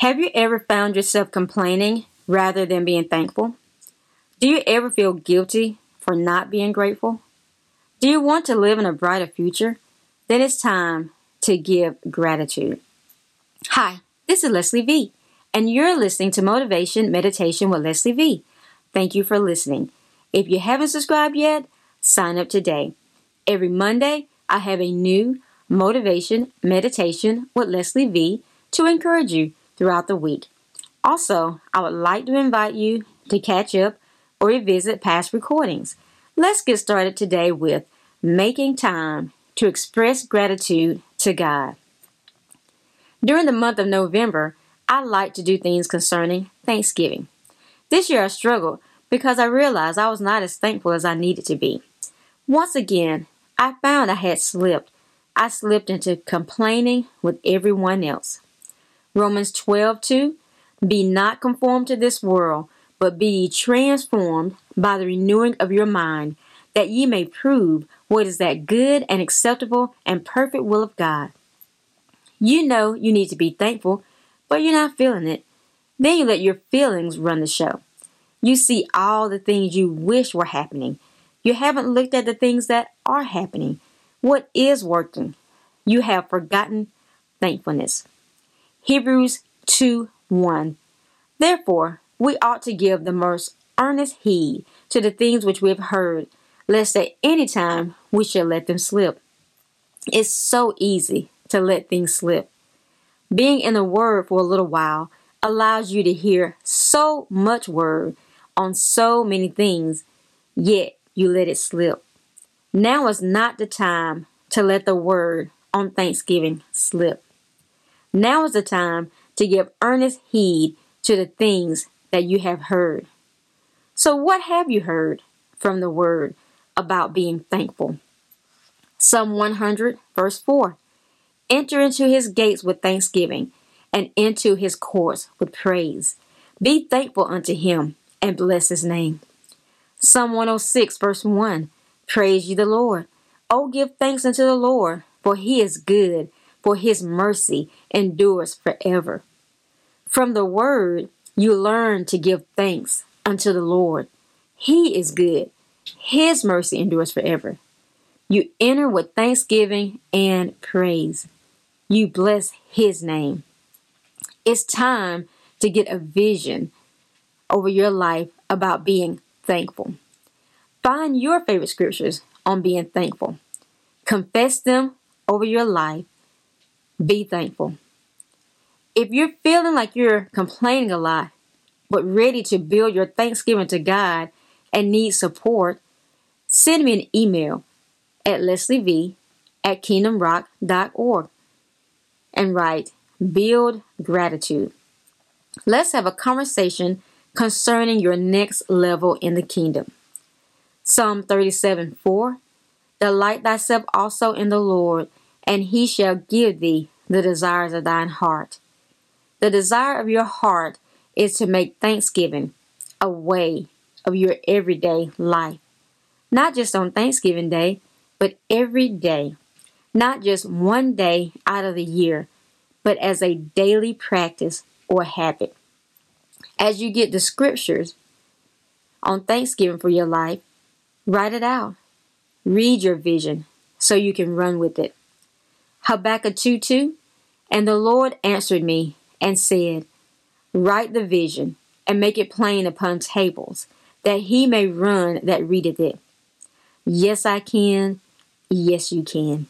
Have you ever found yourself complaining rather than being thankful? Do you ever feel guilty for not being grateful? Do you want to live in a brighter future? Then it's time to give gratitude. Hi, this is Leslie V, and you're listening to Motivation Meditation with Leslie V. Thank you for listening. If you haven't subscribed yet, sign up today. Every Monday, I have a new motivation meditation with Leslie V to encourage you throughout the week. Also, I would like to invite you to catch up or revisit past recordings. Let's get started today with making time to express gratitude to God. During the month of November, I like to do things concerning Thanksgiving. This year I struggled because I realized I was not as thankful as I needed to be. Once again, I found I had slipped. I slipped into complaining with everyone else. Romans 12 2 Be not conformed to this world, but be ye transformed by the renewing of your mind, that ye may prove what is that good and acceptable and perfect will of God. You know you need to be thankful, but you're not feeling it. Then you let your feelings run the show. You see all the things you wish were happening. You haven't looked at the things that are happening. What is working? You have forgotten thankfulness. Hebrews 2 1. Therefore, we ought to give the most earnest heed to the things which we have heard, lest at any time we should let them slip. It's so easy to let things slip. Being in the Word for a little while allows you to hear so much Word on so many things, yet you let it slip. Now is not the time to let the Word on Thanksgiving slip. Now is the time to give earnest heed to the things that you have heard. So, what have you heard from the Word about being thankful? Psalm 100, verse 4 Enter into his gates with thanksgiving and into his courts with praise. Be thankful unto him and bless his name. Psalm 106, verse 1 Praise ye the Lord. Oh, give thanks unto the Lord, for he is good, for his mercy endures forever. From the word, you learn to give thanks unto the Lord. He is good, his mercy endures forever. You enter with thanksgiving and praise. You bless his name. It's time to get a vision over your life about being thankful. Find your favorite scriptures on being thankful. Confess them over your life. Be thankful. If you're feeling like you're complaining a lot, but ready to build your thanksgiving to God and need support, send me an email at lesliev at kingdomrock.org and write Build Gratitude. Let's have a conversation concerning your next level in the kingdom. Psalm 37 4 Delight thyself also in the Lord, and he shall give thee the desires of thine heart. The desire of your heart is to make thanksgiving a way of your everyday life. Not just on Thanksgiving Day, but every day. Not just one day out of the year, but as a daily practice or habit as you get the scriptures on Thanksgiving for your life, write it out. Read your vision so you can run with it. Habakkuk 2 2 And the Lord answered me and said, Write the vision and make it plain upon tables, that he may run that readeth it. Yes, I can. Yes, you can.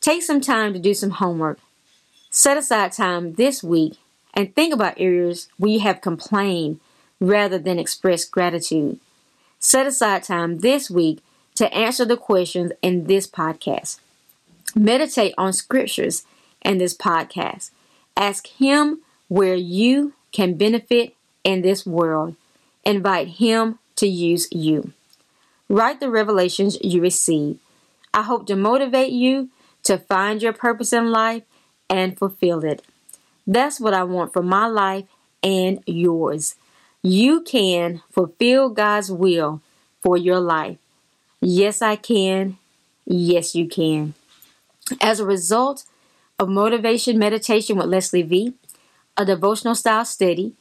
Take some time to do some homework. Set aside time this week and think about areas where you have complained rather than expressed gratitude. Set aside time this week to answer the questions in this podcast. Meditate on scriptures in this podcast. Ask Him where you can benefit in this world. Invite Him to use you. Write the revelations you receive. I hope to motivate you to find your purpose in life and fulfill it. That's what I want for my life and yours. You can fulfill God's will for your life. Yes, I can. Yes, you can. As a result of motivation meditation with Leslie V, a devotional style study.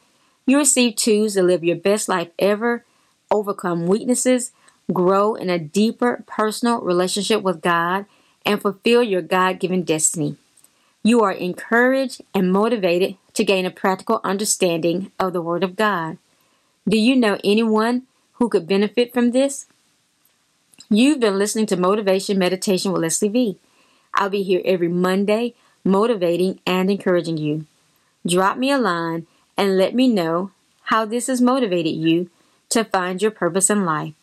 You receive tools to live your best life ever, overcome weaknesses, grow in a deeper personal relationship with God, and fulfill your God given destiny. You are encouraged and motivated to gain a practical understanding of the Word of God. Do you know anyone who could benefit from this? You've been listening to Motivation Meditation with Leslie V. I'll be here every Monday, motivating and encouraging you. Drop me a line and let me know how this has motivated you to find your purpose in life.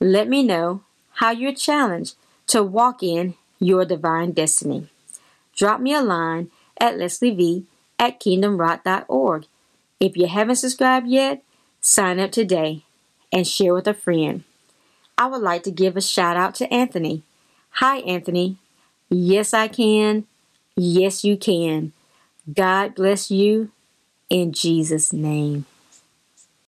Let me know how you're challenged to walk in your divine destiny. Drop me a line at Leslie V at kingdomrock.org. If you haven't subscribed yet, sign up today and share with a friend. I would like to give a shout out to Anthony. Hi, Anthony. Yes, I can. Yes, you can. God bless you in Jesus' name.